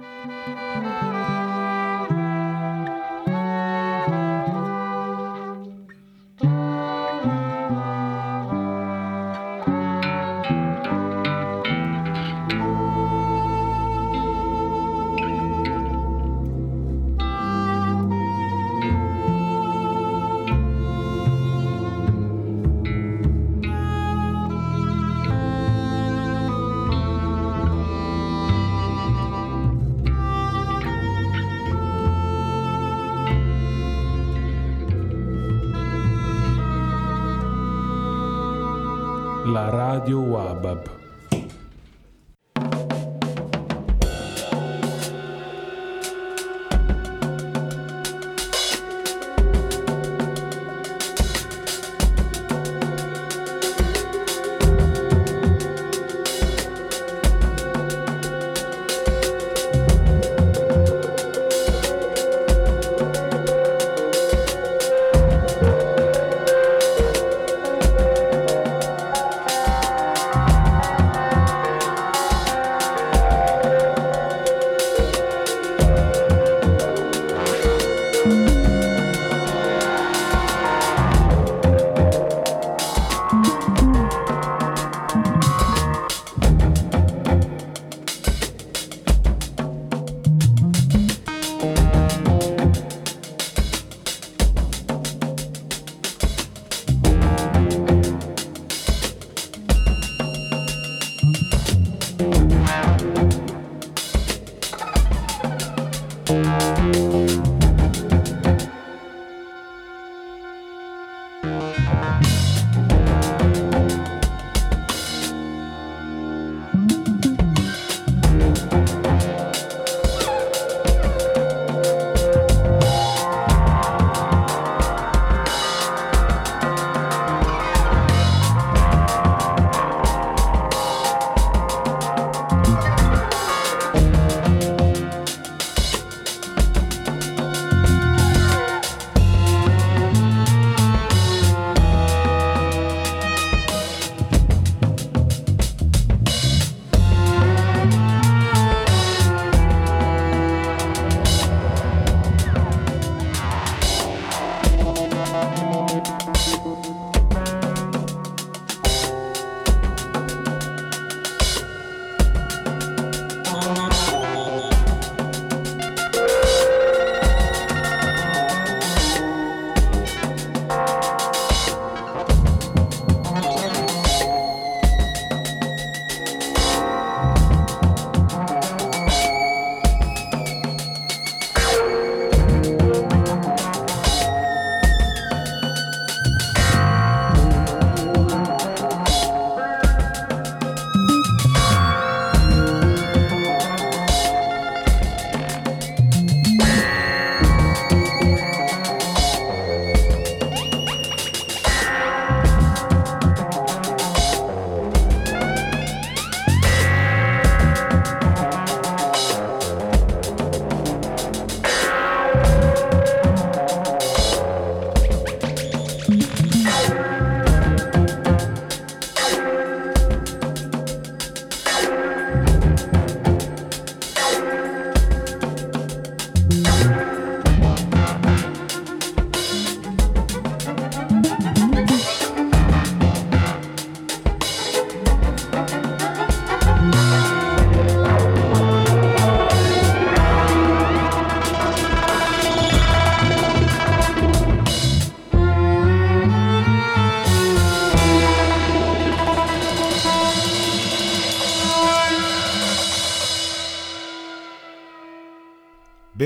Radio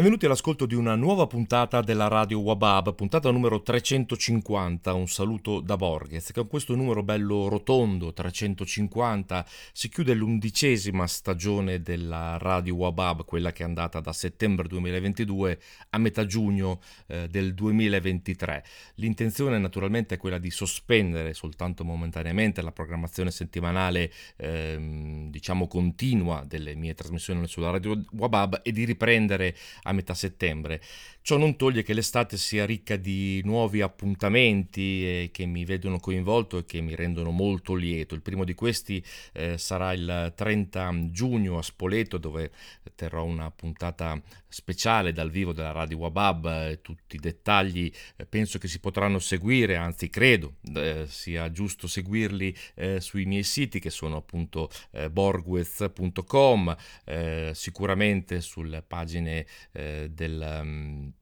Benvenuti all'ascolto di una nuova puntata della Radio Wabab, puntata numero 350. Un saluto da Borges. Con questo numero bello rotondo, 350, si chiude l'undicesima stagione della Radio Wabab, quella che è andata da settembre 2022 a metà giugno eh, del 2023. L'intenzione naturalmente è quella di sospendere soltanto momentaneamente la programmazione settimanale, ehm, diciamo continua, delle mie trasmissioni sulla Radio Wabab e di riprendere a metà settembre. Ciò non toglie che l'estate sia ricca di nuovi appuntamenti eh, che mi vedono coinvolto e che mi rendono molto lieto. Il primo di questi eh, sarà il 30 giugno a Spoleto dove terrò una puntata speciale dal vivo della Radio Wabab. Eh, tutti i dettagli eh, penso che si potranno seguire, anzi credo eh, sia giusto seguirli eh, sui miei siti che sono appunto borgwith.com, sicuramente sulle pagine del...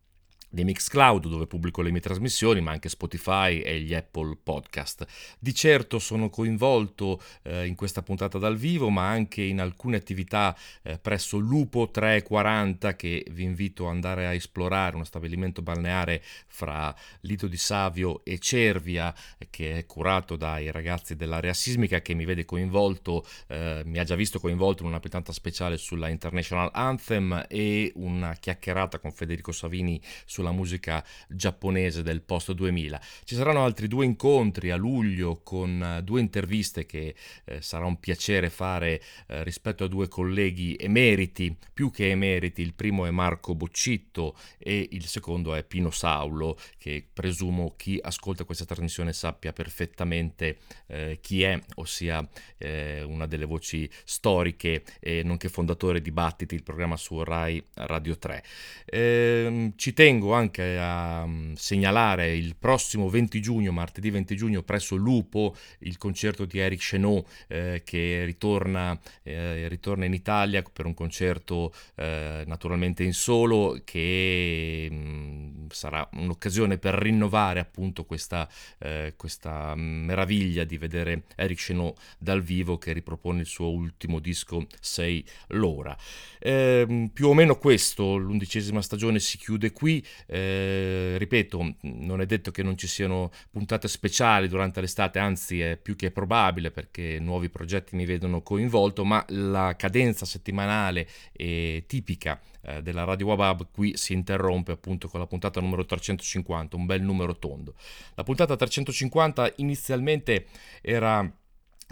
Di Mixcloud dove pubblico le mie trasmissioni, ma anche Spotify e gli Apple Podcast. Di certo sono coinvolto eh, in questa puntata dal vivo, ma anche in alcune attività eh, presso Lupo 340 che vi invito ad andare a esplorare, uno stabilimento balneare fra Lito di Savio e Cervia che è curato dai ragazzi dell'area sismica che mi vede coinvolto, eh, mi ha già visto coinvolto in una puntata speciale sulla International Anthem e una chiacchierata con Federico Savini su sulla musica giapponese del post 2000. Ci saranno altri due incontri a luglio con eh, due interviste che eh, sarà un piacere fare eh, rispetto a due colleghi emeriti, più che emeriti. Il primo è Marco Boccitto e il secondo è Pino Saulo, che presumo chi ascolta questa trasmissione sappia perfettamente eh, chi è, ossia eh, una delle voci storiche e nonché fondatore di Battiti, il programma su Rai Radio 3. Ehm, ci tengo anche a mm, segnalare il prossimo 20 giugno, martedì 20 giugno, presso Lupo, il concerto di Eric Chenot eh, che ritorna, eh, ritorna, in Italia per un concerto eh, naturalmente in solo che mh, mm, sarà un'occasione per rinnovare appunto questa, eh, questa meraviglia di vedere Eric Chenot dal vivo che ripropone il suo ultimo disco 6 l'ora. Ehm, più o meno questo, l'undicesima stagione si chiude qui. Eh, ripeto, non è detto che non ci siano puntate speciali durante l'estate, anzi è più che probabile perché nuovi progetti mi vedono coinvolto, ma la cadenza settimanale e tipica eh, della Radio Wabab qui si interrompe appunto con la puntata numero 350, un bel numero tondo. La puntata 350 inizialmente era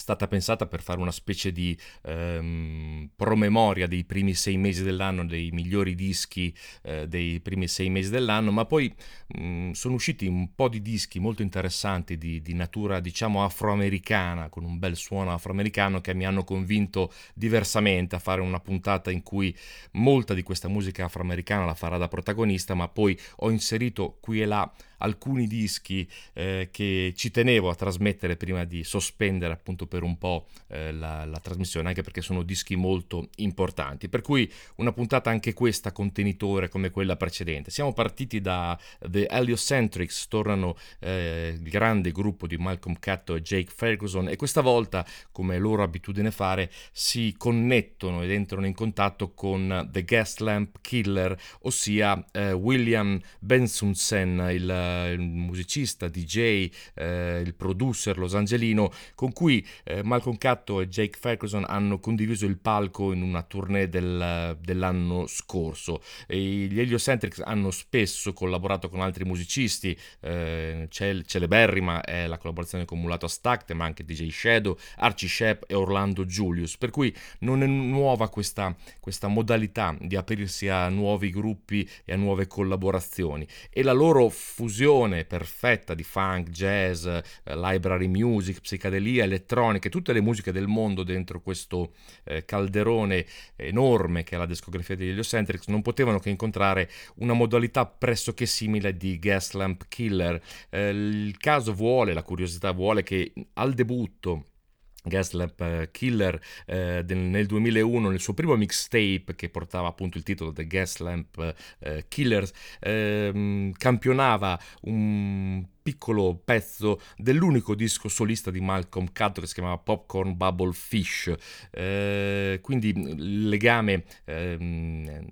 stata pensata per fare una specie di ehm, promemoria dei primi sei mesi dell'anno, dei migliori dischi eh, dei primi sei mesi dell'anno, ma poi mh, mm, sono usciti un po' di dischi molto interessanti di, di, natura diciamo afroamericana, con un bel suono afroamericano che mi hanno convinto diversamente a fare una puntata in cui molta di questa musica afroamericana la farà da protagonista, ma poi ho inserito qui e là alcuni dischi eh, che ci tenevo a trasmettere prima di sospendere appunto per un po' eh, la, la, trasmissione, anche perché sono dischi molto importanti. Per cui una puntata anche questa contenitore come quella precedente. Siamo partiti da The Heliocentrics, tornano eh, il grande gruppo di Malcolm Catto e Jake Ferguson e questa volta, come loro abitudine fare, si connettono ed entrano in contatto con The Gas Lamp Killer, ossia eh, William Bensunsen, il il musicista, DJ, eh, il producer losangelino, con cui eh, Malcolm Catto e Jake Ferguson hanno condiviso il palco in una tournée del, dell'anno scorso. E gli Heliocentrics hanno spesso collaborato con altri musicisti, eh, celeberrima è la collaborazione con Mulato Astacte, ma anche DJ Shadow, Archie Shep e Orlando Julius, per cui non è nuova questa, questa modalità di aprirsi a nuovi gruppi e a nuove collaborazioni e la loro fusione fusione perfetta di funk, jazz, eh, library music, psicadelia, elettronica, tutte le musiche del mondo dentro questo eh, calderone enorme che è la discografia degli Heliocentrics, non potevano che incontrare una modalità pressoché simile di Gaslamp Killer. Eh, il caso vuole, la curiosità vuole che al debutto Gaslamp eh, Killer eh, nel 2001 nel suo primo mixtape che portava appunto il titolo The Gaslamp eh, Killers ehm, campionava un piccolo pezzo dell'unico disco solista di Malcolm Caddo che si chiamava Popcorn Bubble Fish. Eh, quindi il legame eh,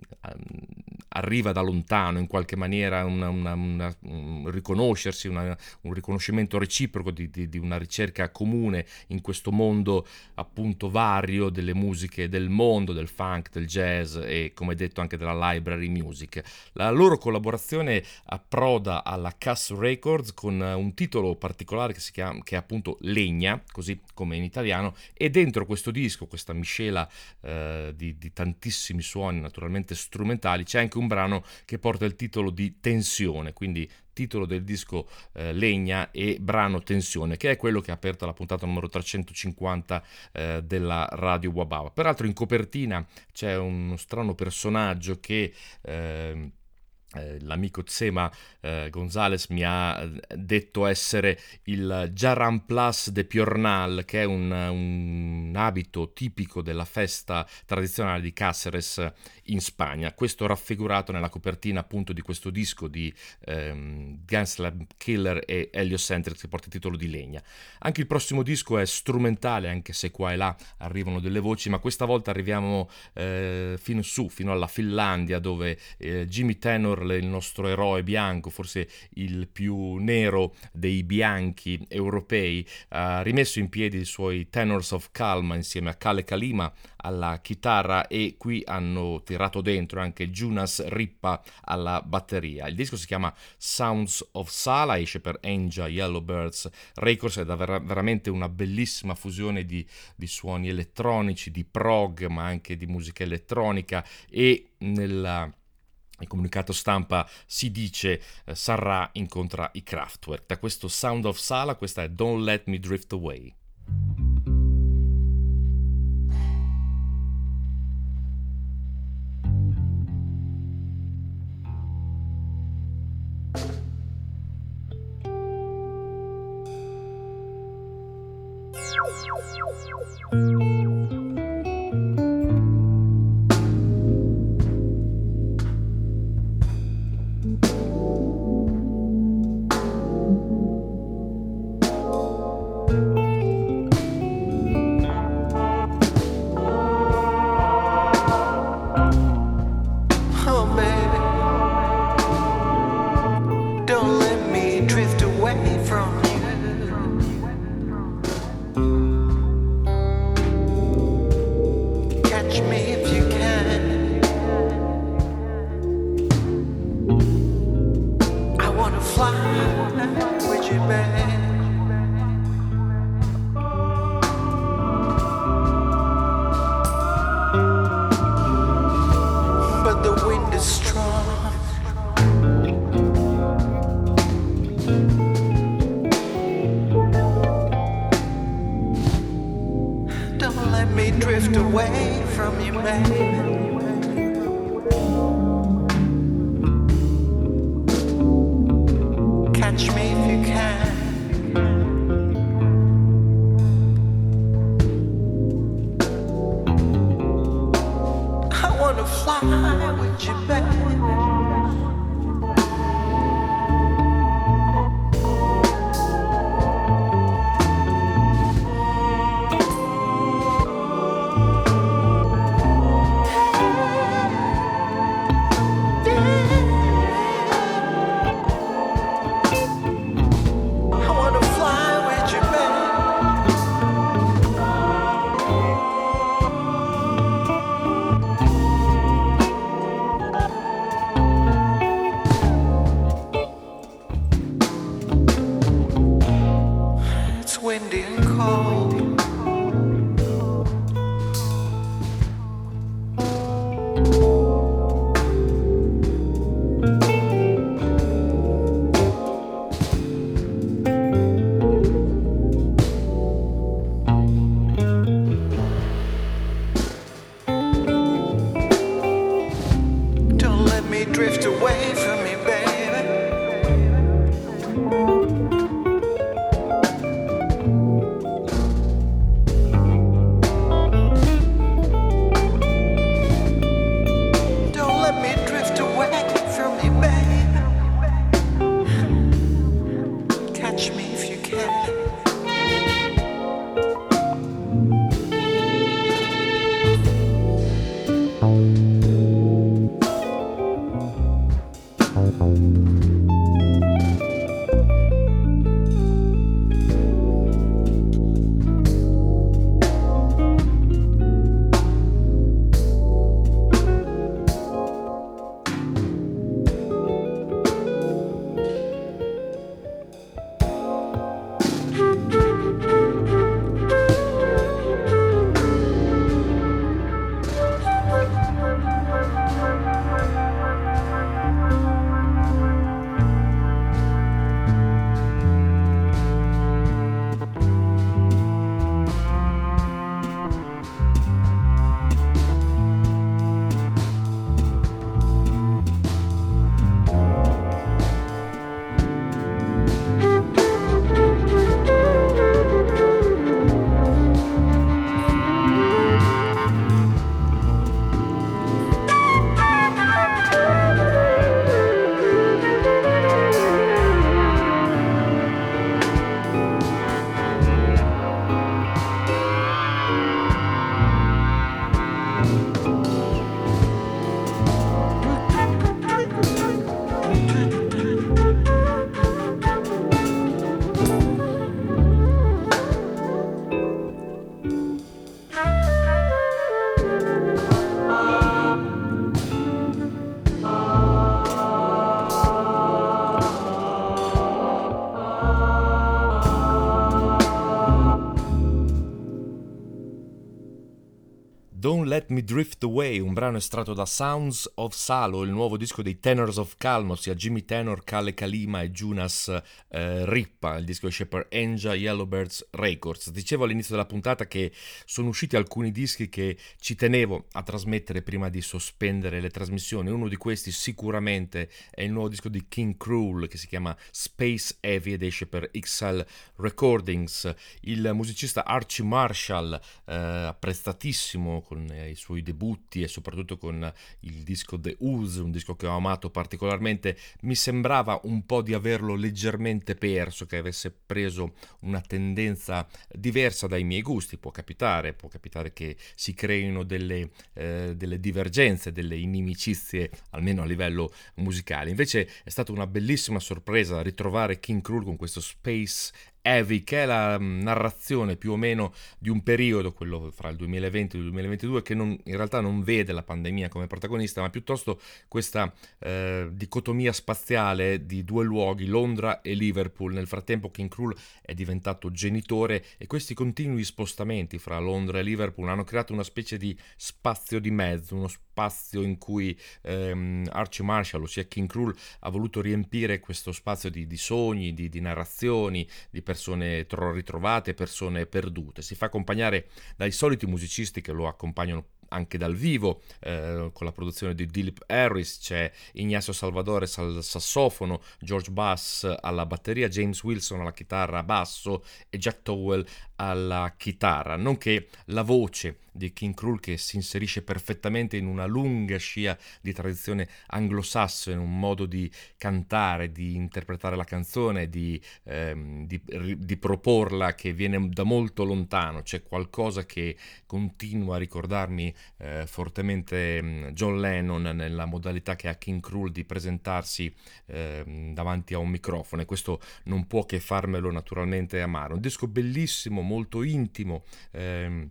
arriva da lontano in qualche maniera, una, una, una, un riconoscersi, un riconoscimento reciproco di, di, di, una ricerca comune in questo mondo appunto vario delle musiche del mondo, del funk, del jazz e come detto anche della library music. La loro collaborazione approda alla Cass Records con un titolo particolare che, si chiama, che è appunto Legna, così come in italiano, e dentro questo disco, questa miscela eh, di, di, tantissimi suoni naturalmente strumentali, c'è anche un brano che porta il titolo di Tensione, quindi titolo del disco eh, Legna e brano Tensione, che è quello che ha aperto la puntata numero 350 eh, della Radio Wababa. Peraltro in copertina c'è uno strano personaggio che... Eh, eh, l'amico Zema eh, Gonzales mi ha eh, detto essere il Jaran Plus de Piornal, che è un, un, abito tipico della festa tradizionale di Cáceres in Spagna. Questo raffigurato nella copertina appunto di questo disco di ehm, Gunslam Killer e Heliocentric che porta il titolo di Legna. Anche il prossimo disco è strumentale, anche se qua e là arrivano delle voci, ma questa volta arriviamo eh, fino su, fino alla Finlandia, dove eh, Jimmy Tenor il nostro eroe bianco, forse il più nero dei bianchi europei, ha rimesso in piedi i suoi Tenors of Calma insieme a Kale Kalima alla chitarra e qui hanno tirato dentro anche Jonas Rippa alla batteria. Il disco si chiama Sounds of Sala, esce per Angel Yellowbirds Records ed è ver- veramente una bellissima fusione di, di suoni elettronici, di prog ma anche di musica elettronica e nella il comunicato stampa si dice eh, Sarra incontra i Kraftwerk. Da questo Sound of Sala questa è Don't Let Me Drift Away. Música 电话。Let Me Drift Away, un brano estratto da Sounds of Salo, il nuovo disco dei Tenors of Calm, ossia Jimmy Tenor, Kale Kalima e Jonas eh, Rippa. Il disco esce per Enja Yellowbirds Records. Dicevo all'inizio della puntata che sono usciti alcuni dischi che ci tenevo a trasmettere prima di sospendere le trasmissioni. Uno di questi sicuramente è il nuovo disco di King Cruel che si chiama Space Heavy ed esce per XL Recordings. Il musicista Archie Marshall, eh, apprezzatissimo con i suoi debutti e soprattutto con il disco The Ooze, un disco che ho amato particolarmente, mi sembrava un po' di averlo leggermente perso, che avesse preso una tendenza diversa dai miei gusti. Può capitare, può capitare che si creino delle, eh, delle divergenze, delle inimicizie, almeno a livello musicale. Invece è stata una bellissima sorpresa ritrovare King Krul con questo Space Heavy, che è la mm, narrazione più o meno di un periodo, quello fra il 2020 e il 2022, che non, in realtà non vede la pandemia come protagonista, ma piuttosto questa eh, dicotomia spaziale di due luoghi, Londra e Liverpool. Nel frattempo King Krul è diventato genitore e questi continui spostamenti fra Londra e Liverpool hanno creato una specie di spazio di mezzo, uno spazio in cui ehm, Archie Marshall, ossia King Krul, ha voluto riempire questo spazio di, di sogni, di, di narrazioni, di persone ritrovate, persone perdute. Si fa accompagnare dai soliti musicisti che lo accompagnano anche dal vivo, eh, con la produzione di Dilip Harris, c'è Ignacio Salvadore al sassofono, George Bass alla batteria, James Wilson alla chitarra basso e Jack Towell alla chitarra, nonché la voce di King Krul che si inserisce perfettamente in una lunga scia di tradizione anglosassone, un modo di cantare, di interpretare la canzone, di, ehm, di, di, proporla che viene da molto lontano, c'è qualcosa che continua a ricordarmi eh, fortemente mm, John Lennon nella modalità che ha King Krul di presentarsi eh, davanti a un microfono e questo non può che farmelo naturalmente amare. Un disco bellissimo, molto intimo. Ehm,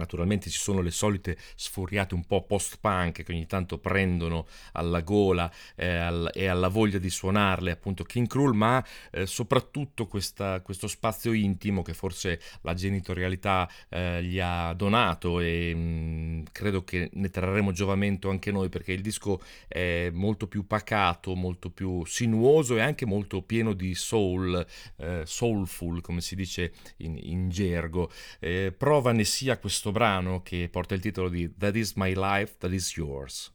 Naturalmente ci sono le solite sfuriate un po' post-punk che ogni tanto prendono alla gola eh, al, e alla voglia di suonarle, appunto King Krul, ma eh, soprattutto questa, questo spazio intimo che forse la genitorialità eh, gli ha donato e mh, mm, credo che ne trarremo giovamento anche noi perché il disco è molto più pacato, molto più sinuoso e anche molto pieno di soul, eh, soulful come si dice in, in gergo. Eh, prova ne sia questo questo brano che porta il titolo di That is my life, that is yours.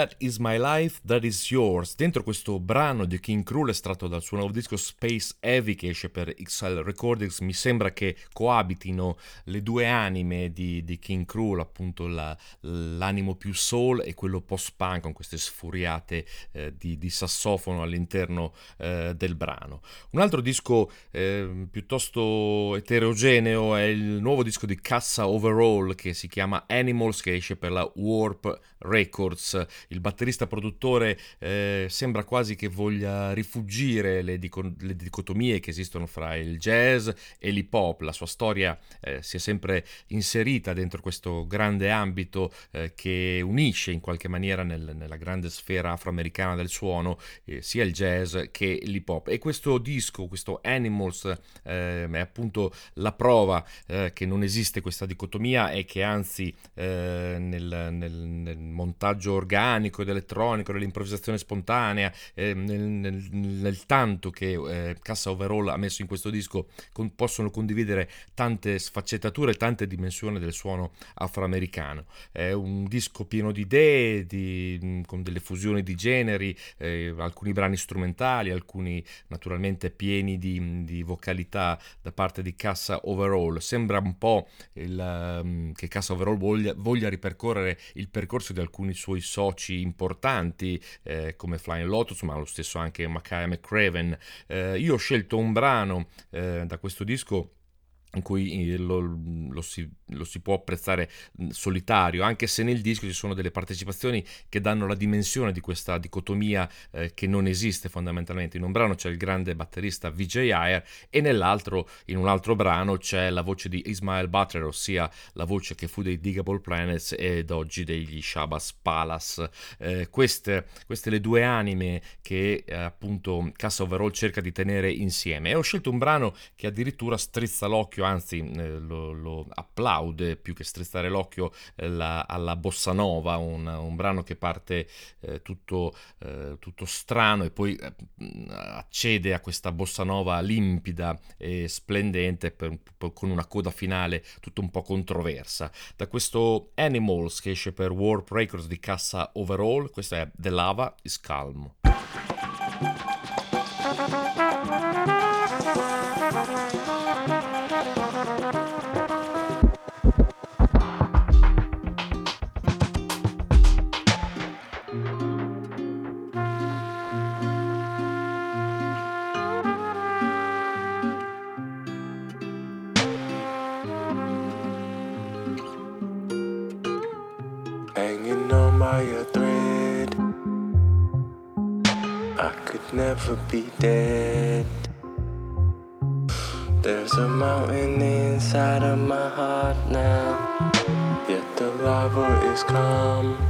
That Is My Life, That Is Yours, dentro questo brano di King Cruel estratto dal suo nuovo disco Space Heavy che esce per XL Recordings, mi sembra che coabitino le due anime di, di King Cruel, appunto la, l'animo più soul e quello post-punk con queste sfuriate eh, di, di, sassofono all'interno eh, del brano. Un altro disco eh, piuttosto eterogeneo è il nuovo disco di Cassa Overall che si chiama Animals che esce per la Warp Records. Il batterista produttore eh, sembra quasi che voglia rifugire le, dico- le, dicotomie che esistono fra il jazz e l'hip hop. La sua storia eh, si è sempre inserita dentro questo grande ambito eh, che unisce in qualche maniera nel, nella grande sfera afroamericana del suono eh, sia il jazz che l'hip hop. E questo disco, questo Animals, eh, è appunto la prova eh, che non esiste questa dicotomia e che anzi nel, nel, nel montaggio organico ed elettronico, nell'improvvisazione spontanea, eh, nel, nel, nel, tanto che eh, Cassa Overall ha messo in questo disco, con, possono condividere tante sfaccettature, tante dimensioni del suono afroamericano. È un disco pieno di idee, di, con delle fusioni di generi, eh, alcuni brani strumentali, alcuni naturalmente pieni di, di, vocalità da parte di Cassa Overall. Sembra un po' il, um, che Cassa Overall voglia, voglia ripercorrere il percorso di alcuni suoi soci importanti eh, come Flying Lotus, ma lo stesso anche Mackay McCraven. Eh, io ho scelto un brano eh, da questo disco in cui eh, lo, lo, si, lo, si, può apprezzare solitario, anche se nel disco ci sono delle partecipazioni che danno la dimensione di questa dicotomia eh, che non esiste fondamentalmente. In un brano c'è il grande batterista Vijay Ayer e nell'altro, in un altro brano, c'è la voce di Ismail Butler, ossia la voce che fu dei Digable Planets ed oggi degli Shabazz Palace. Eh, queste, queste le due anime che eh, appunto Cassa Overall cerca di tenere insieme. E ho scelto un brano che addirittura strizza l'occhio l'occhio, anzi eh, lo, lo, applaude più che strizzare l'occhio eh, la, alla Bossa Nova, un, un brano che parte eh, tutto, tutto, strano e poi accede a questa Bossa Nova limpida e splendente per, per, con una coda finale tutto un po' controversa. Da questo Animals che esce per Warp Records di cassa overall, questo è The Lava is Calm. Dead. There's a mountain inside of my heart now, yet the lava is calm.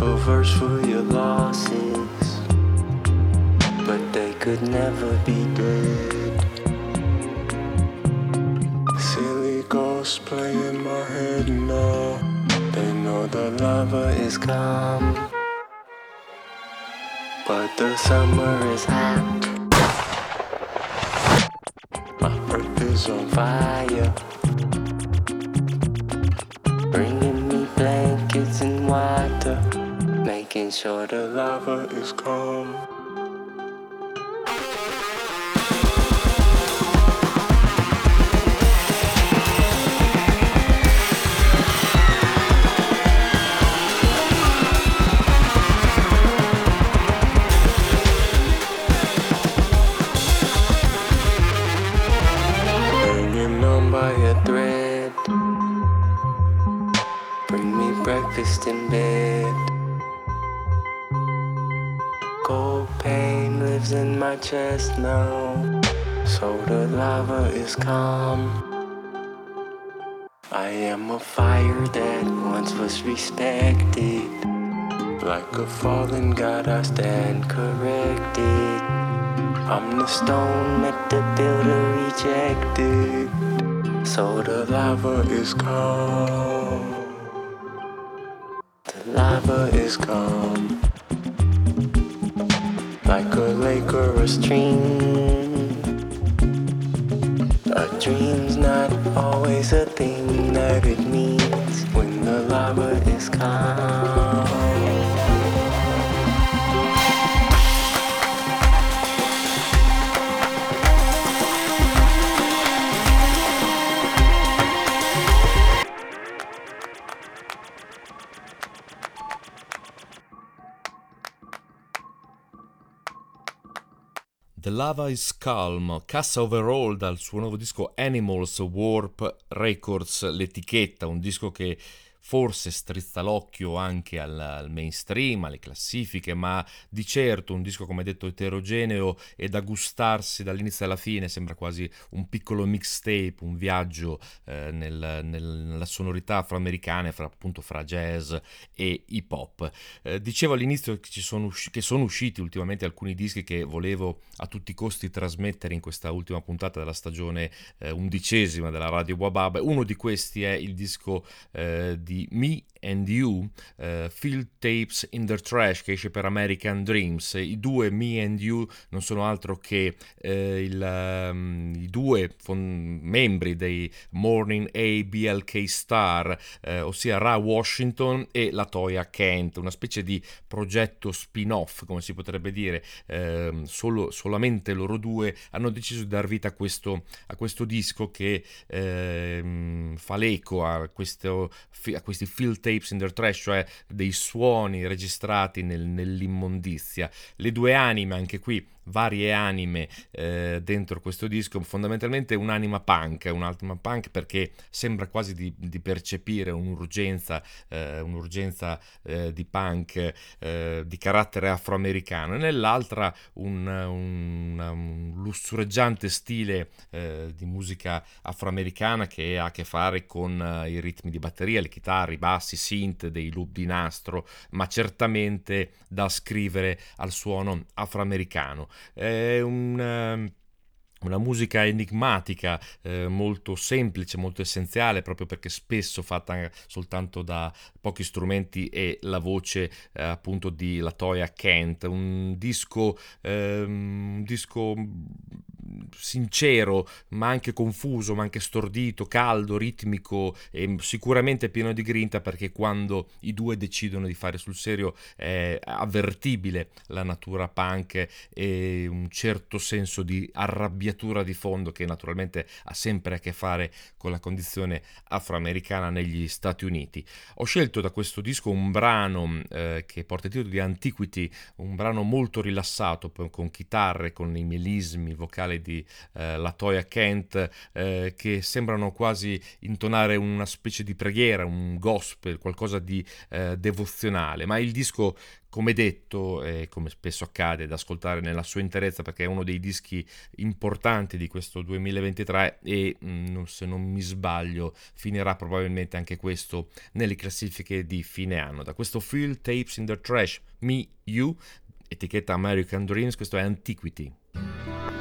Half a verse for your losses, but they could never be dead. Silly ghosts play in my head now. They know the lava is calm, but the summer is hot. My earth is on fire. Sure the lava is calm. Like a fallen god, I stand corrected. I'm the stone that the builder rejected. So So the lava is calm. The lava is calm. Like a lake or a stream. A dream's not always a thing that it means when the lava is calm. Lava is Calm, cassa overall dal suo nuovo disco Animals Warp Records, l'etichetta, un disco che forse strizza l'occhio anche al, al, mainstream, alle classifiche, ma di certo un disco come detto eterogeneo e da gustarsi dall'inizio alla fine, sembra quasi un piccolo mixtape, un viaggio eh, nel, nel, nella sonorità afroamericana, fra, appunto fra jazz e hip hop. Eh, dicevo all'inizio che, sono usci- che sono usciti ultimamente alcuni dischi che volevo a tutti i costi trasmettere in questa ultima puntata della stagione eh, undicesima della Radio Wabab. Uno di questi è il disco eh, di Me and You, uh, Field Tapes in the Trash, che esce per American Dreams. I due Me and You non sono altro che eh, il, um, i due fon- membri dei Morning ABLK Star, eh, ossia Ra Washington e la Toya Kent, una specie di progetto spin-off, come si potrebbe dire. Eh, solo, solamente loro due hanno deciso di dar vita a questo, a questo disco che ehm, fa l'eco a, questo, questi field tapes in the trash, cioè dei suoni registrati nel, nell'immondizia. Le due anime, anche qui varie anime eh, dentro questo disco, fondamentalmente un'anima punk, un'anima punk perché sembra quasi di, di percepire un'urgenza, eh, un'urgenza eh, di punk eh, di carattere afroamericano e nell'altra un, un, un lussureggiante stile eh, di musica afroamericana che ha a che fare con eh, i ritmi di batteria, le chitarre, i bassi, i synth, dei loop di nastro, ma certamente da scrivere al suono afroamericano. È un ehm, una musica enigmatica, eh, molto semplice, molto essenziale, proprio perché spesso fatta soltanto da pochi strumenti e la voce eh, appunto di Latoya Kent, un disco, eh, un disco sincero, ma anche confuso, ma anche stordito, caldo, ritmico e sicuramente pieno di grinta perché quando i due decidono di fare sul serio è avvertibile la natura punk e un certo senso di arrabbiatura di fondo che naturalmente ha sempre a che fare con la condizione afroamericana negli Stati Uniti. Ho scelto da questo disco un brano eh, che porta il titolo di Antiquity, un brano molto rilassato con chitarre, con i melismi vocali di eh, la Toya Kent eh, che sembrano quasi intonare una specie di preghiera, un gospel, qualcosa di eh, devozionale, ma il disco come detto, e come spesso accade, da ascoltare nella sua interezza perché è uno dei dischi importanti di questo 2023 e mm, se non mi sbaglio finirà probabilmente anche questo nelle classifiche di fine anno. Da questo Field Tapes in the Trash, Me, You, etichetta American Dreams, questo è Antiquity.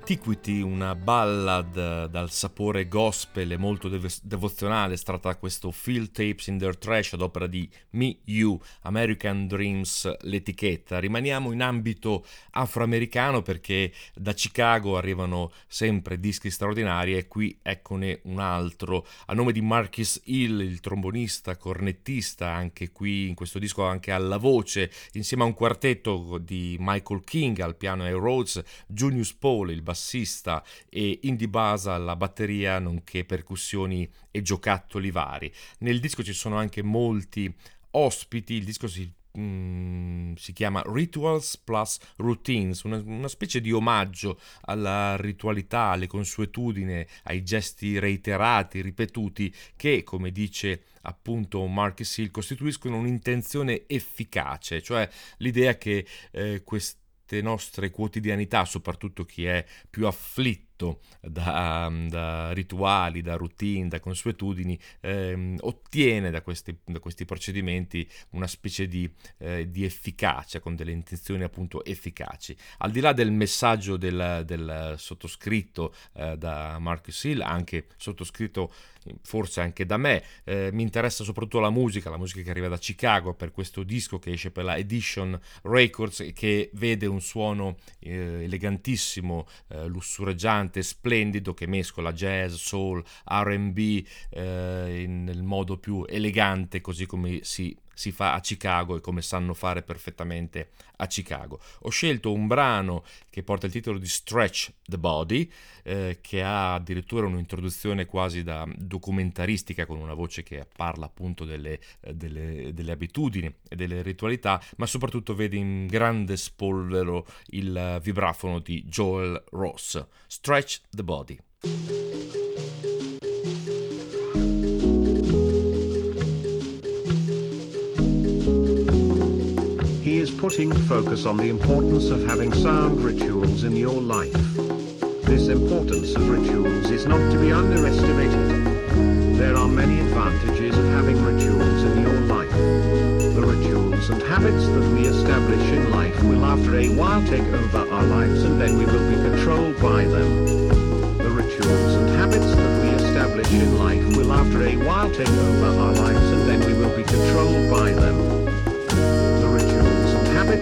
Antiquity, una ballad dal sapore gospel e molto dev- devozionale, estratta da questo Field Tapes in Their Trash ad opera di Me You, American Dreams, l'etichetta. Rimaniamo in ambito afroamericano perché da Chicago arrivano sempre dischi straordinari e qui eccone un altro a nome di Marcus Hill, il trombonista, cornettista, anche qui in questo disco anche alla voce, insieme a un quartetto di Michael King al piano e Rhodes, Junius Paul il bassista e Indy Basa alla batteria, nonché percussioni e giocattoli vari. Nel disco ci sono anche molti ospiti, il disco si Mm, si chiama Rituals plus Routines, una, una, specie di omaggio alla ritualità, alle consuetudini, ai gesti reiterati, ripetuti, che, come dice appunto Marcus Hill, costituiscono un'intenzione efficace, cioè l'idea che eh, quest- queste nostre quotidianità, soprattutto chi è più afflitto da, da rituali, da routine, da consuetudini, ehm, ottiene da questi, da questi, procedimenti una specie di, eh, di, efficacia, con delle intenzioni appunto efficaci. Al di là del messaggio del, del sottoscritto eh, da Marcus Hill, anche sottoscritto forse anche da me. Eh, mi interessa soprattutto la musica, la musica che arriva da Chicago per questo disco che esce per la Edition Records e che vede un suono eh, elegantissimo, eh, lussureggiante, splendido che mescola jazz, soul, RB eh, nel modo più elegante così come si si fa a Chicago e come sanno fare perfettamente a Chicago. Ho scelto un brano che porta il titolo di Stretch the Body, eh, che ha addirittura un'introduzione quasi da documentaristica con una voce che parla appunto delle, eh, delle, delle abitudini e delle ritualità, ma soprattutto vede in grande spolvero il vibrafono di Joel Ross. Stretch the Body. Putting focus on the importance of having sound rituals in your life. This importance of rituals is not to be underestimated. There are many advantages of having rituals in your life. The rituals and habits that we establish in life will after a while take over our lives and then we will be controlled by them. The rituals and habits that we establish in life will after a while take over our lives and then we will be controlled by them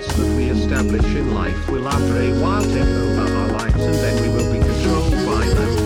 that we establish in life will after a while take over our lives and then we will be controlled by them.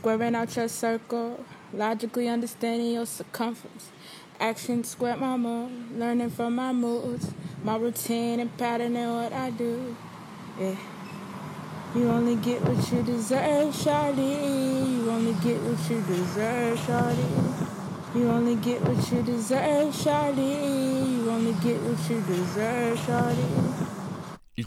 Squaring out your circle, logically understanding your circumference. Action square my moon, learning from my moods, my routine and pattern and what I do. Yeah. You only get what you deserve, shawty. You only get what you deserve, shawty. You only get what you deserve, shawty. You only get what you deserve, shawty.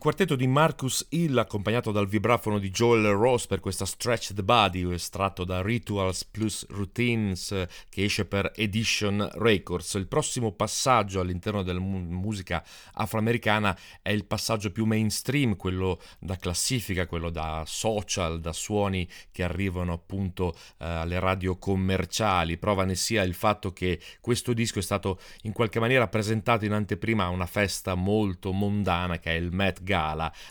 Quartetto di Marcus Hill accompagnato dal vibrafono di Joel Ross per questa Stretch the Body estratto da Rituals plus Routines che esce per Edition Records. Il prossimo passaggio all'interno della musica afroamericana è il passaggio più mainstream, quello da classifica, quello da social, da suoni che arrivano appunto eh, alle radio commerciali. Prova ne sia il fatto che questo disco è stato in qualche maniera presentato in anteprima a una festa molto mondana che è il Met Gala.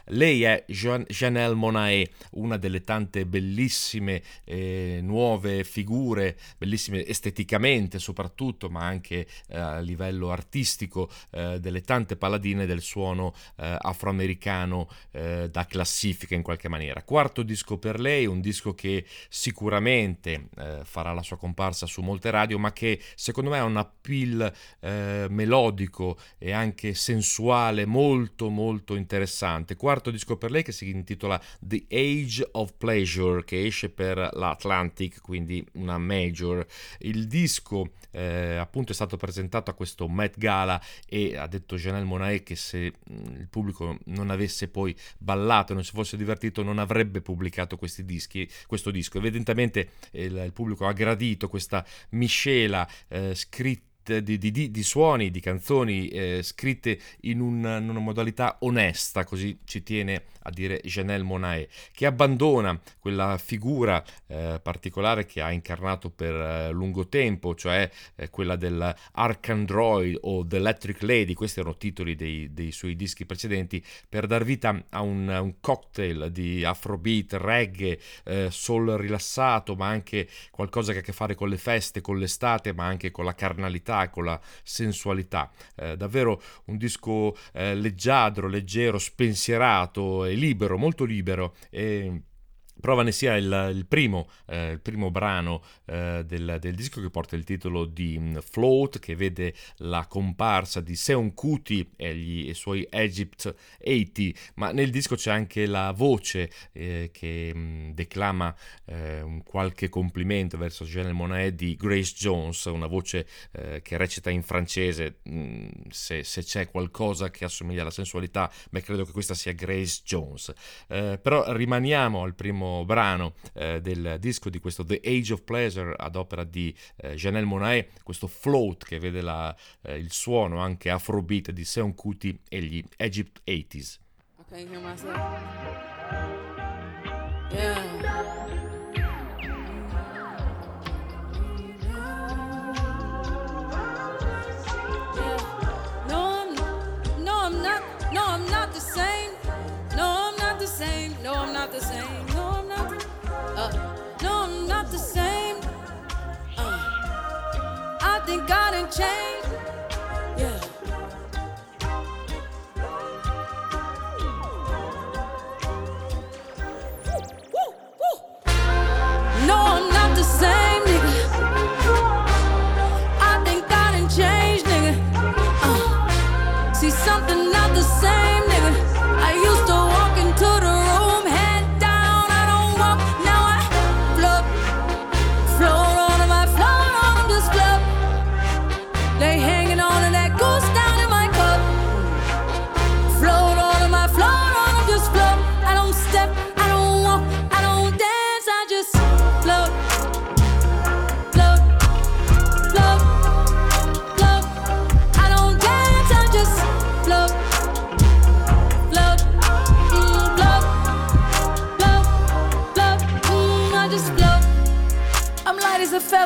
Lei è Jean- Janelle Monae, una delle tante bellissime eh, nuove figure, bellissime esteticamente soprattutto, ma anche eh, a livello artistico, eh, delle tante paladine del suono eh, afroamericano eh, da classifica in qualche maniera. Quarto disco per lei, un disco che sicuramente eh, farà la sua comparsa su molte radio, ma che secondo me ha un appeal melodico e anche sensuale molto molto interessante interessante. Quarto disco per lei che si intitola The Age of Pleasure, che esce per l'Atlantic, quindi una major. Il disco eh, appunto è stato presentato a questo Met Gala e ha detto Janelle Monae che se mm, il pubblico non avesse poi ballato, non si fosse divertito, non avrebbe pubblicato questi dischi, questo disco. Evidentemente il, il pubblico ha gradito questa miscela eh, scritta di, di, di, suoni, di canzoni eh, scritte in, un, in, una modalità onesta, così ci tiene a dire Janelle Monae, che abbandona quella figura eh, particolare che ha incarnato per eh, lungo tempo, cioè eh, quella dell'Arcandroid o The Electric Lady, questi erano titoli dei, dei suoi dischi precedenti, per dar vita a un, un cocktail di afrobeat, reggae, eh, soul rilassato, ma anche qualcosa che ha a che fare con le feste, con l'estate, ma anche con la carnalità con la sensualità. Eh, davvero un disco eh, leggiadro, leggero, spensierato libero, molto libero. E Prova ne sia il, il, primo, eh, il primo, brano eh, del, del, disco che porta il titolo di um, Float, che vede la comparsa di Seon Kuti e i suoi Egypt 80, ma nel disco c'è anche la voce eh, che um, declama eh, un qualche complimento verso Janelle Monae di Grace Jones, una voce eh, che recita in francese. Mm, se, se, c'è qualcosa che assomiglia alla sensualità, beh, credo che questa sia Grace Jones. Eh, però rimaniamo al primo brano eh, del disco di questo The Age of Pleasure ad opera di eh, Janelle Monae, questo float che vede la, eh, il suono anche afrobeat di Seon Kuti e gli Egypt 80s. I hear myself. Yeah. Think I done changed.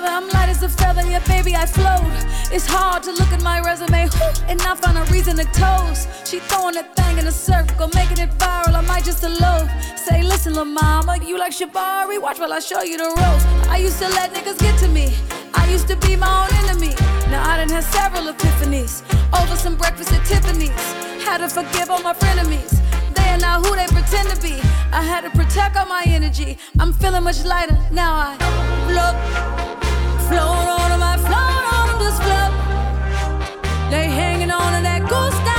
I'm light as a feather, yeah, baby, I float. It's hard to look at my resume and not find a reason to toast. She throwing that thing in a circle, making it viral, I might just elope. Say, listen, la mama, you like Shabari? Watch while I show you the ropes. I used to let niggas get to me. I used to be my own enemy. Now I done had several epiphanies over some breakfast at Tiffany's. Had to forgive all my frenemies. They are not who they pretend to be. I had to protect all my energy. I'm feeling much lighter now. I float, float on them, I float on them, just float. They hanging on to that goose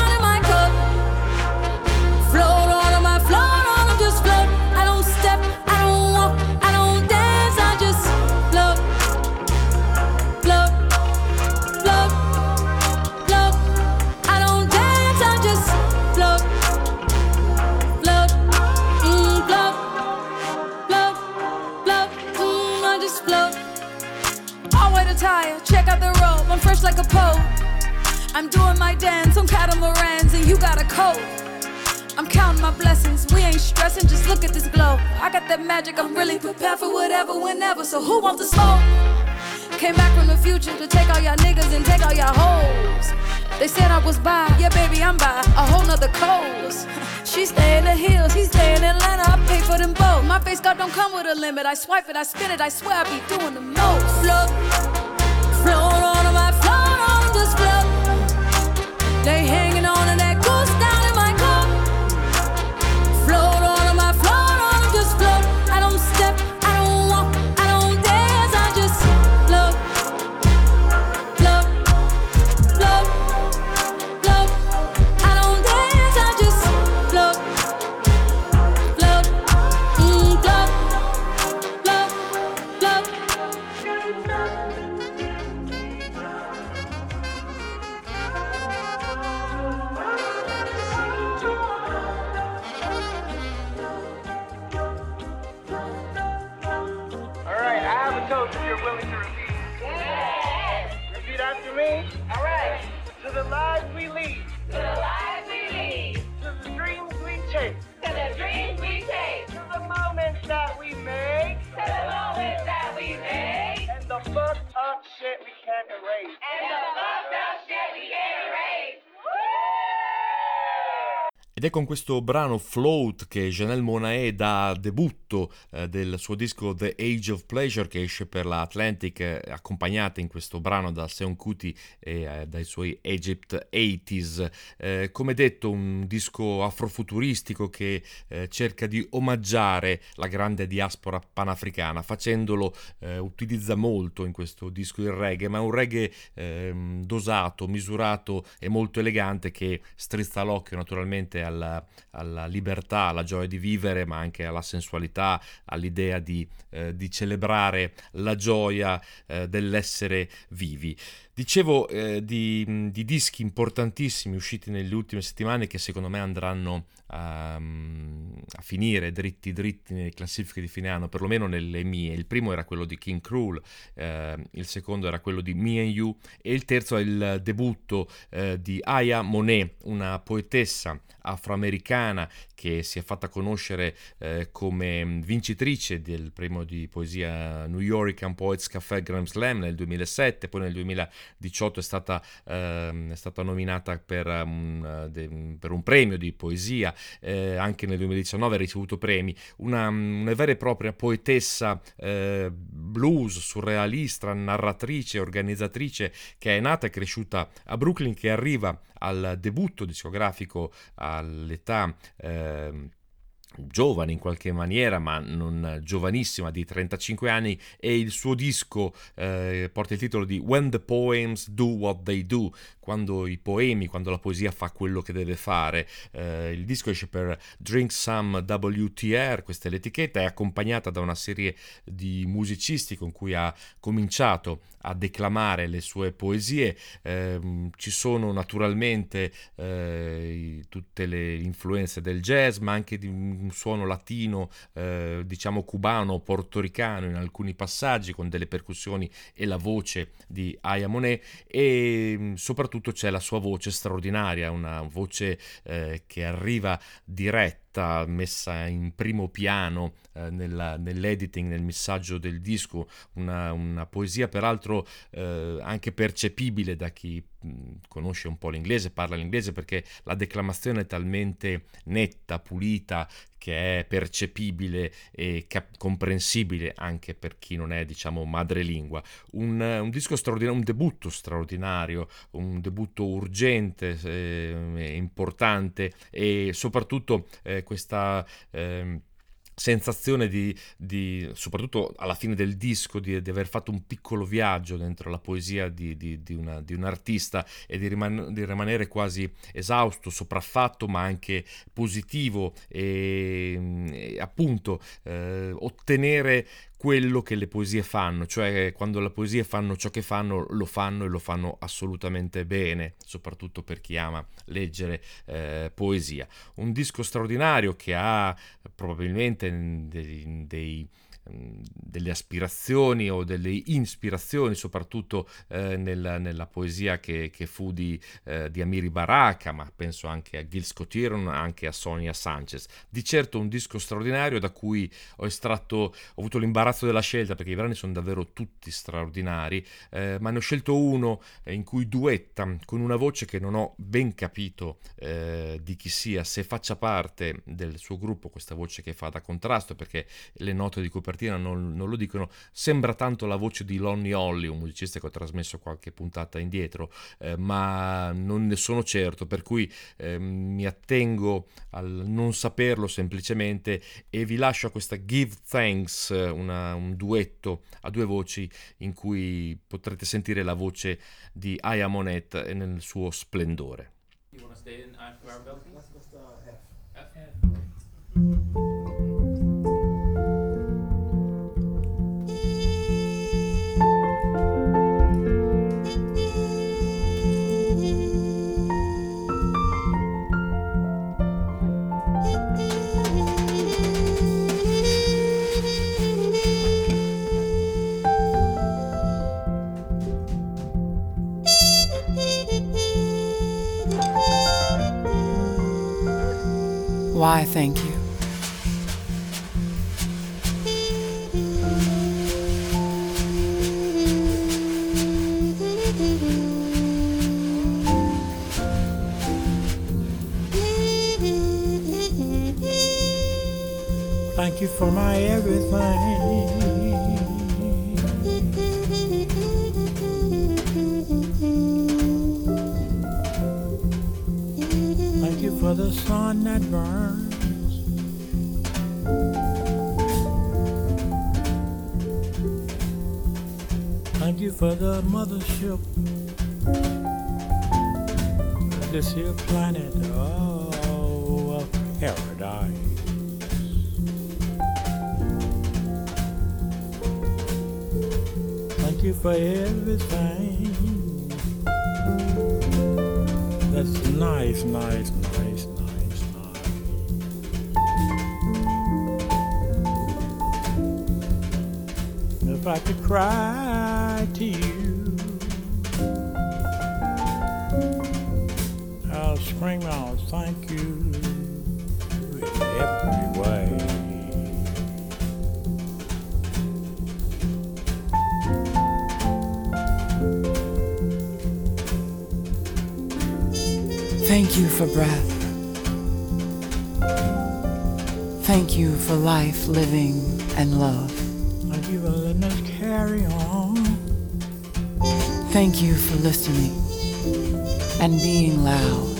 Ain't stressing, just look at this glow. I got that magic, I'm really prepared for whatever, whenever. So who wants to smoke? Came back from the future to take all y'all niggas and take all y'all hoes. They said I was by, yeah, baby, I'm by a whole nother coast. She stay in the hills, he stay in Atlanta. I pay for them both. My face card don't come with a limit. I swipe it, I spin it. I swear I be doing the most. Float, con questo brano Float che Janelle Monae dà debutto eh, del suo disco The Age of Pleasure che esce per la Atlantic, eh, accompagnata in questo brano da Seon Kuti e eh, dai suoi Egypt 80s. Eh, come detto, un disco afrofuturistico che eh, cerca di omaggiare la grande diaspora panafricana, facendolo eh, utilizza molto in questo disco il reggae, ma un reggae ehm, dosato, misurato e molto elegante che strizza l'occhio naturalmente alla, alla libertà, alla gioia di vivere, ma anche alla sensualità, all'idea di, eh, di celebrare la gioia eh, dell'essere vivi. Dicevo eh, di, di dischi importantissimi usciti nelle ultime settimane che secondo me andranno a, a finire dritti dritti nelle classifiche di fine anno, perlomeno nelle mie. Il primo era quello di King Cruel, eh, il secondo era quello di Me and You e il terzo è il debutto eh, di Aya Monet, una poetessa afroamericana che si è fatta conoscere eh, come vincitrice del premio di poesia New York Poets Café Grand Slam nel 2007, poi nel 2018 è stata, ehm, è stata nominata per un, de, per un premio di poesia, eh, anche nel 2019 ha ricevuto premi, una, una vera e propria poetessa eh, blues, surrealista, narratrice, organizzatrice che è nata e cresciuta a Brooklyn, che arriva al debutto discografico all'età eh, giovane in qualche maniera, ma non giovanissima, di 35 anni, e il suo disco eh, porta il titolo di When the Poems Do What They Do, quando i poemi, quando la poesia fa quello che deve fare. Eh, il disco esce per Drink Some WTR, questa è l'etichetta, è accompagnata da una serie di musicisti con cui ha cominciato a declamare le sue poesie. Eh, ci sono naturalmente eh, tutte le influenze del jazz, ma anche di suono latino, eh, diciamo cubano, portoricano in alcuni passaggi, con delle percussioni e la voce di Aya Monet, e soprattutto c'è la sua voce straordinaria, una voce eh, che arriva diretta messa in primo piano eh, nella, nell'editing, nel messaggio del disco, una, una poesia peraltro eh, anche percepibile da chi mh, conosce un po' l'inglese, parla l'inglese perché la declamazione è talmente netta, pulita, che è percepibile e cap- comprensibile anche per chi non è, diciamo, madrelingua. Un, un disco straordinario, un debutto straordinario, un debutto urgente, eh, importante e soprattutto eh, questa... Eh, sensazione di, di, soprattutto alla fine del disco, di, di, aver fatto un piccolo viaggio dentro la poesia di, di una, un artista e di, riman- di, rimanere quasi esausto, sopraffatto, ma anche positivo e, e appunto eh, ottenere quello che le poesie fanno, cioè quando le poesie fanno ciò che fanno, lo fanno e lo fanno assolutamente bene, soprattutto per chi ama leggere eh, poesia. Un disco straordinario che ha probabilmente dei, dei delle aspirazioni o delle ispirazioni, soprattutto eh, nella, nella, poesia che, che fu di, eh, di, Amiri Baraka, ma penso anche a Gil Scott-Heron, anche a Sonia Sanchez. Di certo un disco straordinario da cui ho estratto, ho avuto l'imbarazzo della scelta perché i brani sono davvero tutti straordinari, eh, ma ne ho scelto uno in cui duetta con una voce che non ho ben capito eh, di chi sia, se faccia parte del suo gruppo, questa voce che fa da contrasto, perché le note di copertina copertina non, non, lo dicono, sembra tanto la voce di Lonnie Holly, un musicista che ho trasmesso qualche puntata indietro, eh, ma non ne sono certo, per cui eh, mi attengo al non saperlo semplicemente e vi lascio a questa Give Thanks, una, un duetto a due voci in cui potrete sentire la voce di Aya Monet nel suo splendore. You Why, thank you. Thank you for my everything. For the sun that burns. Thank you for the mothership. This here planet, oh, of paradise. Thank you for everything. That's nice, nice, If I could cry to you, I'll scream out thank you in every way. Thank you for breath. Thank you for life, living, and love. Thank carry on. Thank you for listening and being loud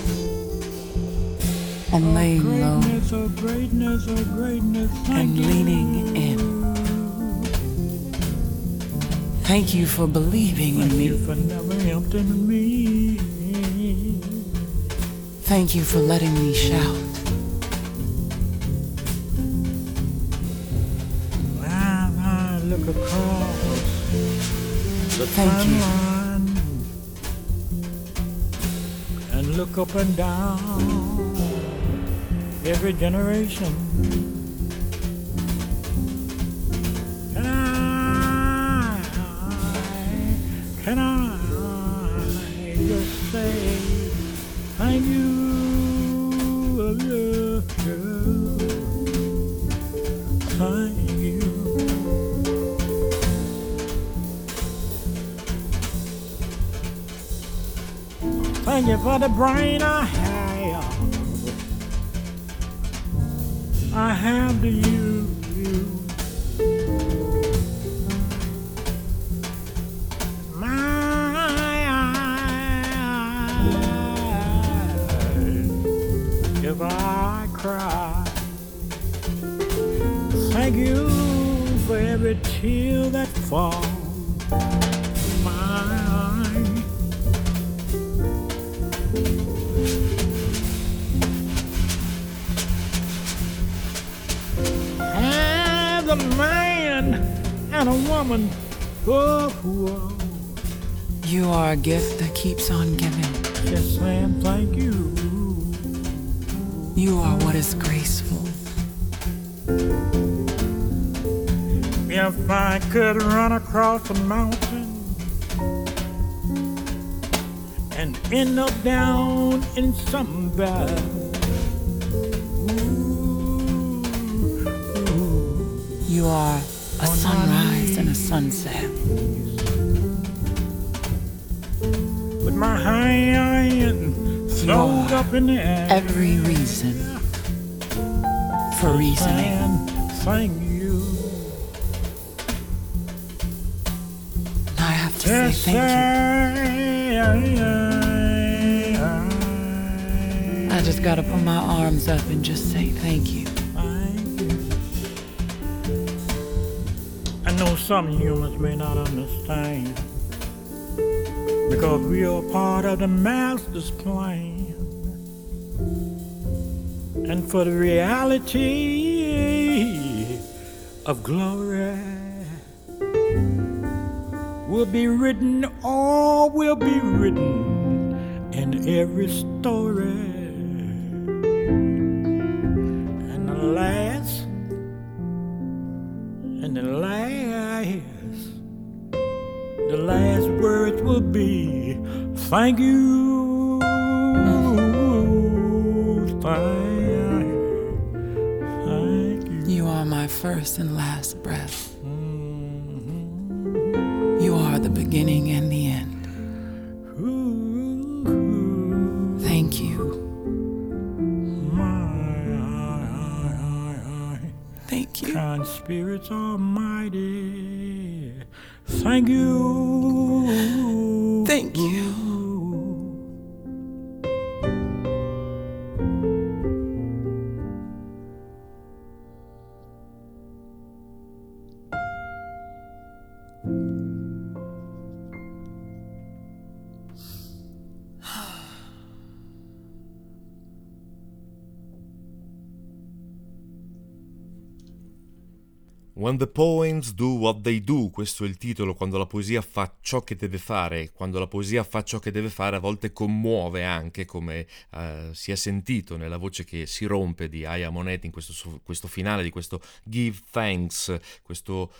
and laying low Greatness, oh greatness, oh greatness, thank and leaning in. Thank you for believing in Thank you for never emptying me. Thank you for letting me shout. Up and down every generation. Brain I have. I have to down in some valley. You are a sunrise and a sunset. With my hand thrown up in the air. Every reason for reasoning. Thank you. I have to say thank you. Just gotta put my arms up and just say. Thank you. I know some humans may not understand because we are part of the master's plan. And for the reality of glory will be written, all will be written in every story. Thank you. You are my first and last breath. When the poems do what they do, questo è il titolo, quando la poesia fa ciò che deve fare, quando la poesia fa ciò che deve fare a volte commuove anche come eh, si è sentito nella voce che si rompe di Aya Monet in questo, questo finale di questo Give Thanks, questo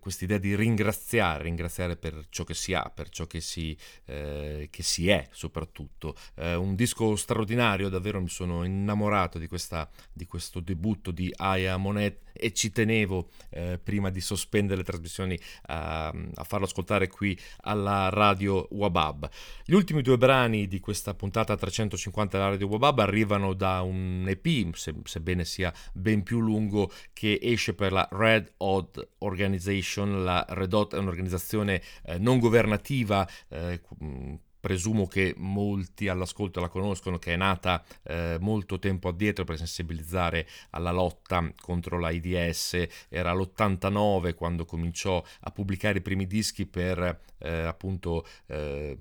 quest'idea di ringraziare, ringraziare per ciò che si ha, per ciò che si, eh, che si è soprattutto. Eh, un disco straordinario, davvero mi sono innamorato di, questa, di questo debutto di Aya Monet e ci tenevo eh, prima di sospendere le trasmissioni a, a, farlo ascoltare qui alla radio Wabab. Gli ultimi due brani di questa puntata 350 della radio Wabab arrivano da un EP, se, sebbene sia ben più lungo, che esce per la Red Hot Organization la Red Hot è un'organizzazione eh, non governativa, eh, presumo che molti all'ascolto la conoscono, che è nata eh, molto tempo addietro per sensibilizzare alla lotta contro l'AIDS, era l'89 quando cominciò a pubblicare i primi dischi per eh, appunto eh,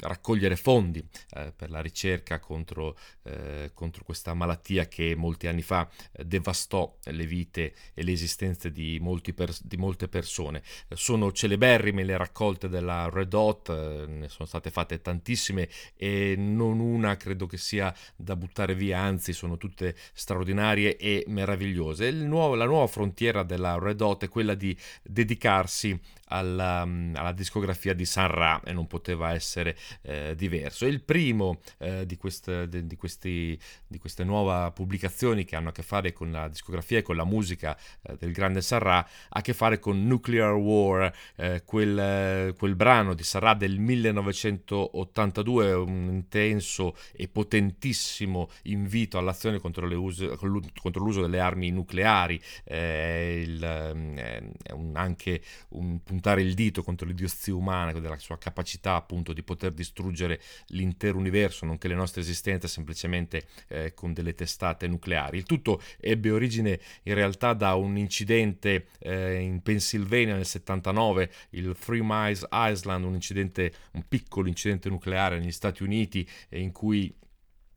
raccogliere fondi eh, per la ricerca contro, eh, contro, questa malattia che molti anni fa eh, devastò le vite e le esistenze di, pers- di molte persone. sono celeberrime le raccolte della Red Hot, ne sono state fatte tantissime e non una credo che sia da buttare via, anzi sono tutte straordinarie e meravigliose. Nuovo, la nuova frontiera della Red Hot è quella di dedicarsi alla, alla discografia di San Ra e non poteva essere eh, diverso. Il primo eh, di, queste, di, questi, di, queste, nuove pubblicazioni che hanno a che fare con la discografia e con la musica eh, del grande San Ra, ha a che fare con Nuclear War, eh, quel, quel, brano di San Ra del 1900 1982, un intenso e potentissimo invito all'azione contro, uso, contro l'uso delle armi nucleari, eh, il, eh, un, anche un puntare il dito contro l'idiozia umana, della sua capacità appunto di poter distruggere l'intero universo, nonché le nostre esistenze semplicemente eh, con delle testate nucleari. Il tutto ebbe origine in realtà da un incidente eh, in Pennsylvania nel 79, il Three Miles Island, un incidente, un piccolo incidente nucleare negli Stati Uniti eh, in cui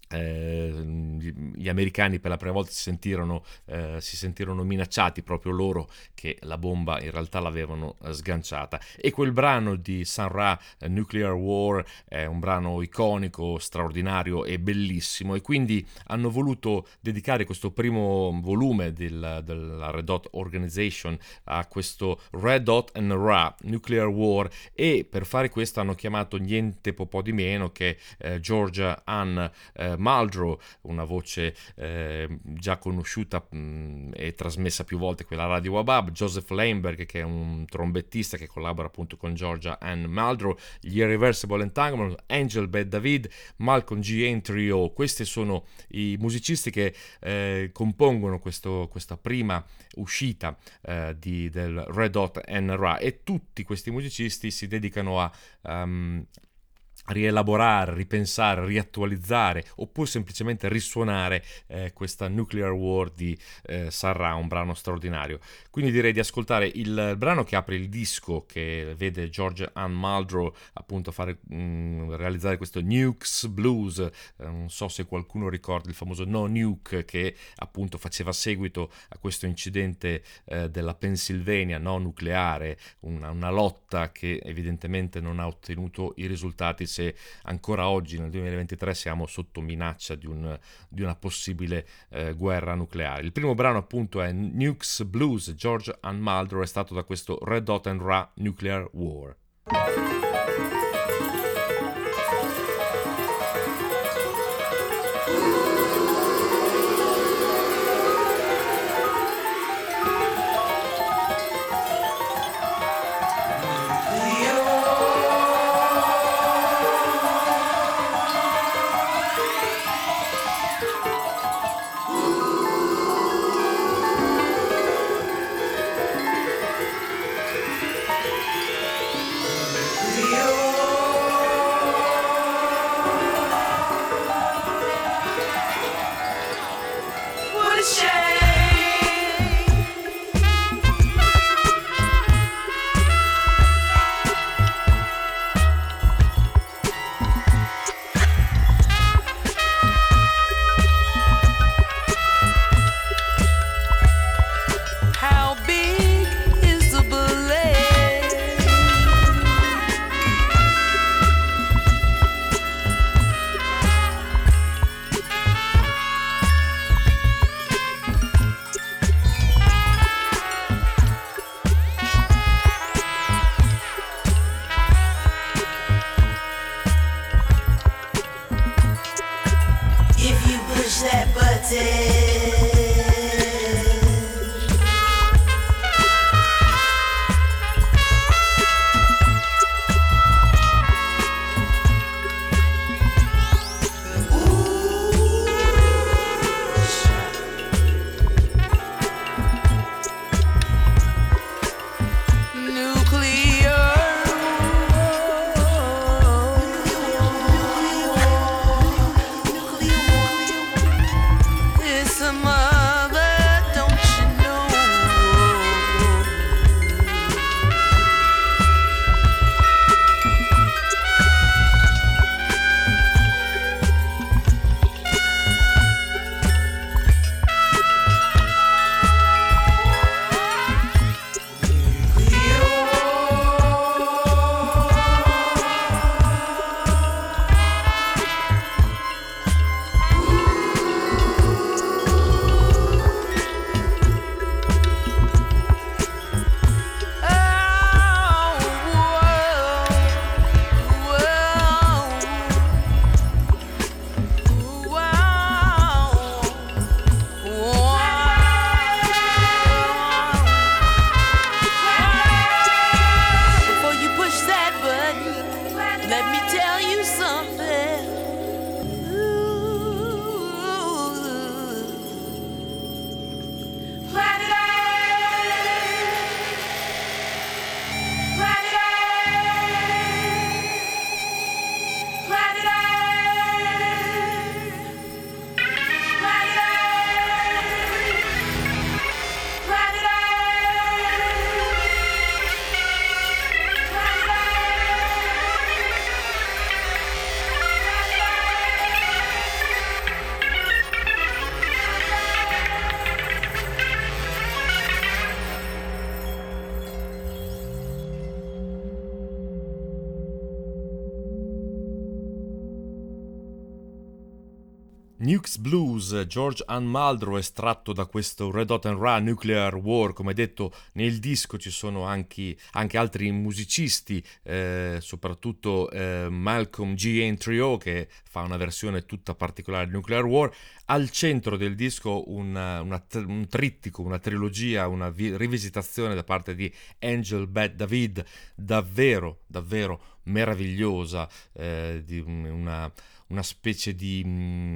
eh, gli americani per la prima volta si sentirono, eh, si sentirono, minacciati proprio loro che la bomba in realtà l'avevano eh, sganciata. E quel brano di San Ra eh, Nuclear War è un brano iconico straordinario e bellissimo. E quindi hanno voluto dedicare questo primo volume del, della Red Dot Organization a questo Red Dot and Ra Nuclear War. E per fare questo hanno chiamato niente po' di meno che eh, Georgia Ann eh, Muldrow, una voce eh, già conosciuta mh, e trasmessa più volte quella Radio Wabab, Joseph Leinberg che è un trombettista che collabora appunto con Georgia Ann Muldrow, gli Irreversible Entanglement, Angel Bed David, Malcolm G. Entrio, questi sono i musicisti che eh, compongono questo, questa prima uscita eh, di, del Red Hot NRA e tutti questi musicisti si dedicano a um, rielaborare, ripensare, riattualizzare oppure semplicemente risuonare eh, questa Nuclear War di eh, Sarra, un brano straordinario. Quindi direi di ascoltare il brano che apre il disco che vede George Ann Muldrow appunto fare, mh, mm, realizzare questo Nukes Blues, eh, non so se qualcuno ricorda il famoso No Nuke che appunto faceva seguito a questo incidente eh, della Pennsylvania no nucleare, una, una lotta che evidentemente non ha ottenuto i risultati se ancora oggi nel 2023 siamo sotto minaccia di, un, di una possibile eh, guerra nucleare. Il primo brano appunto è Nukes Blues, George Ann Muldrow è stato da questo Red Hot and Ra Nuclear War. George Ann Muldrow estratto da questo Red Hot and Run Nuclear War, come detto nel disco ci sono anche, anche altri musicisti, eh, soprattutto eh, Malcolm G. Trio che fa una versione tutta particolare di Nuclear War, al centro del disco una, una, un trittico, una trilogia, una vi- rivisitazione da parte di Angel Bad David, davvero, davvero meravigliosa, eh, di una, una specie di... Mh, mm,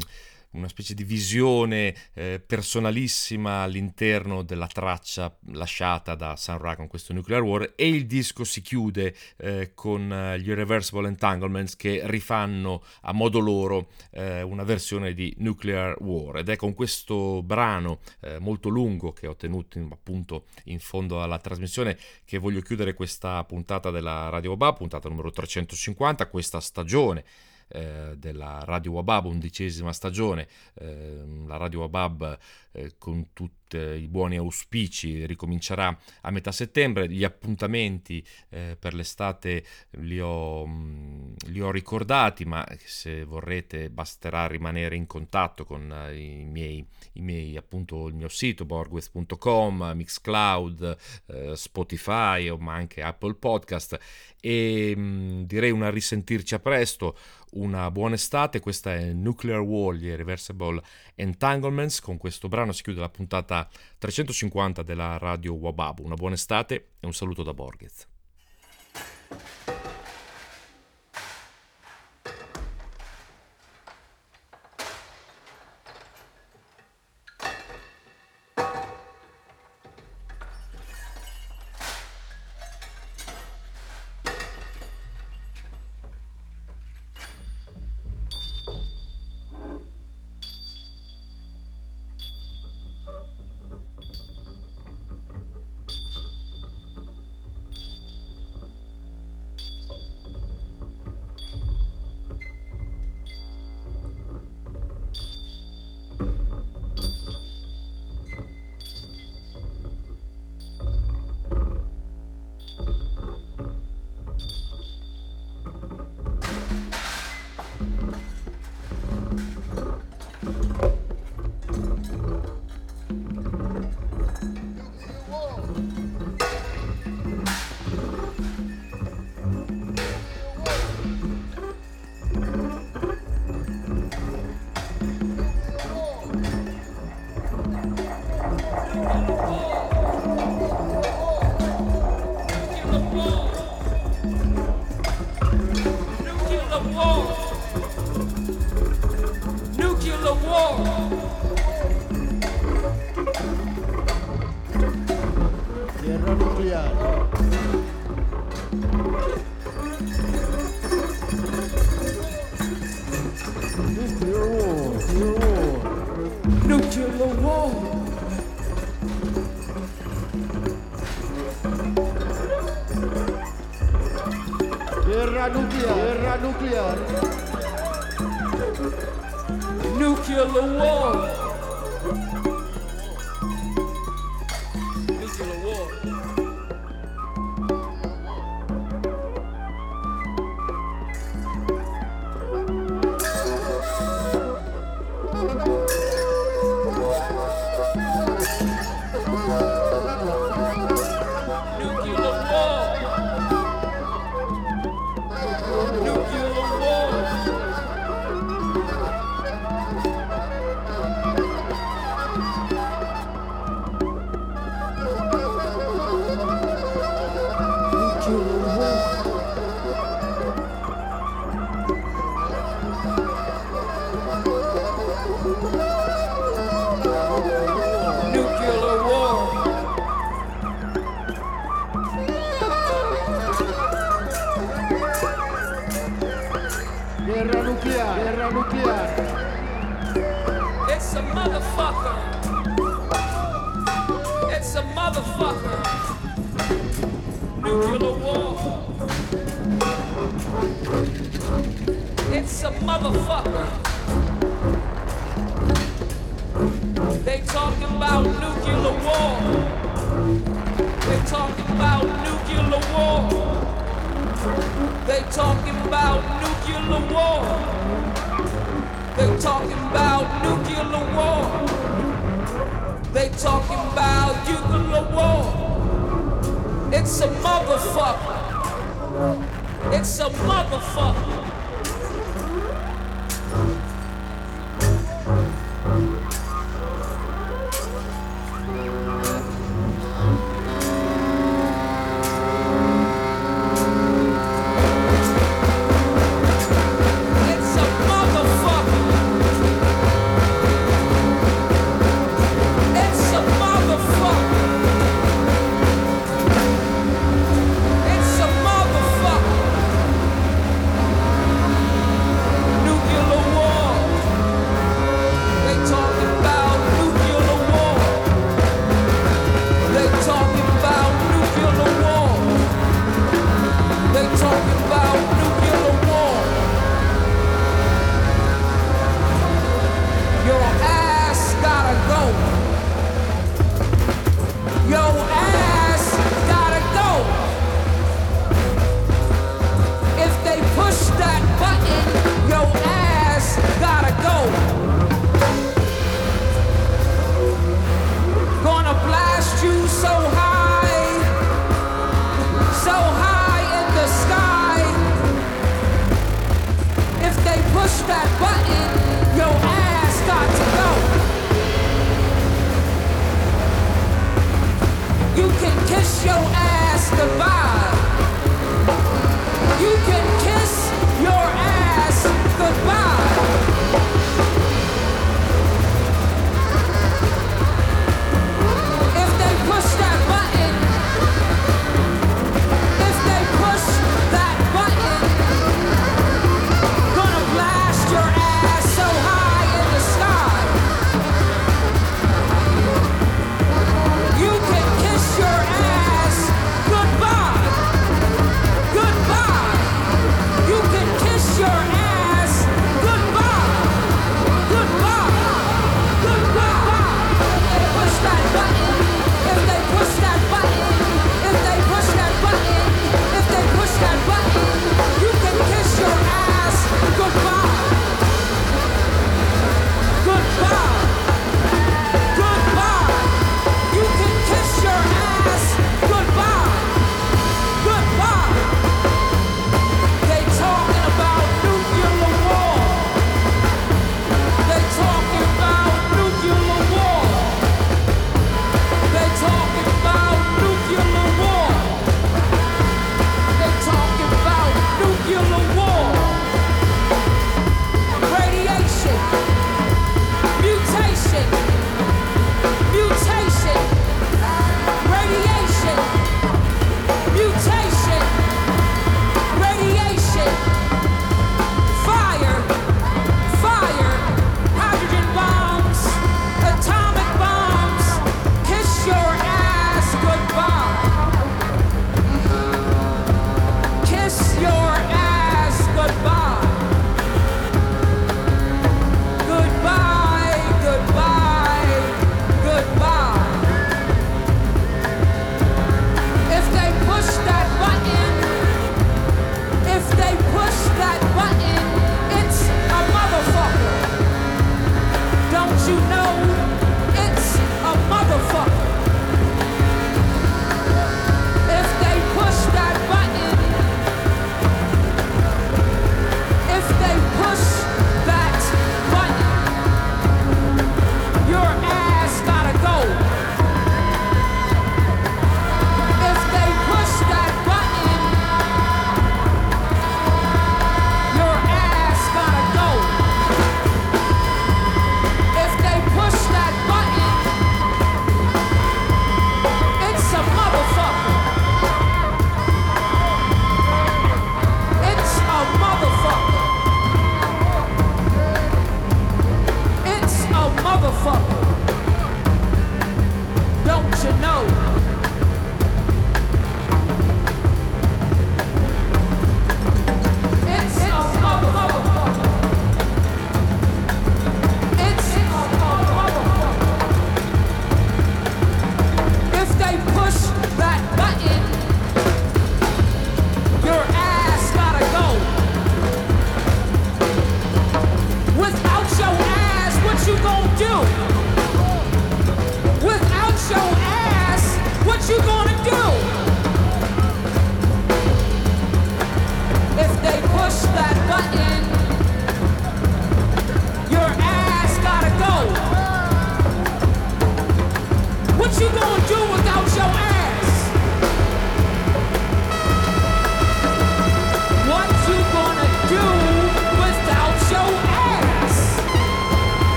una specie di visione eh, personalissima all'interno della traccia lasciata da Sun Ra con questo Nuclear War e il disco si chiude eh, con uh, gli Irreversible Entanglements che rifanno a modo loro eh, una versione di Nuclear War. Ed è con questo brano eh, molto lungo che ho tenuto in, appunto in fondo alla trasmissione che voglio chiudere questa puntata della Radio Ba, puntata numero 350, questa stagione eh, della Radio Wabab, undicesima stagione, eh, la Radio Wabab eh, con tutti i buoni auspici ricomincerà a metà settembre, gli appuntamenti eh, per l'estate li ho, mh, li ho, ricordati, ma se vorrete basterà rimanere in contatto con eh, i miei, i miei appunto il mio sito borgwest.com, Mixcloud, eh, Spotify, ma anche Apple Podcast. E mh, direi una risentirci a presto. Una buona estate, questa è Nuclear War, gli Reversible Entanglements, con questo brano si chiude la puntata 350 della radio Wababu. Una buona estate e un saluto da Borghez.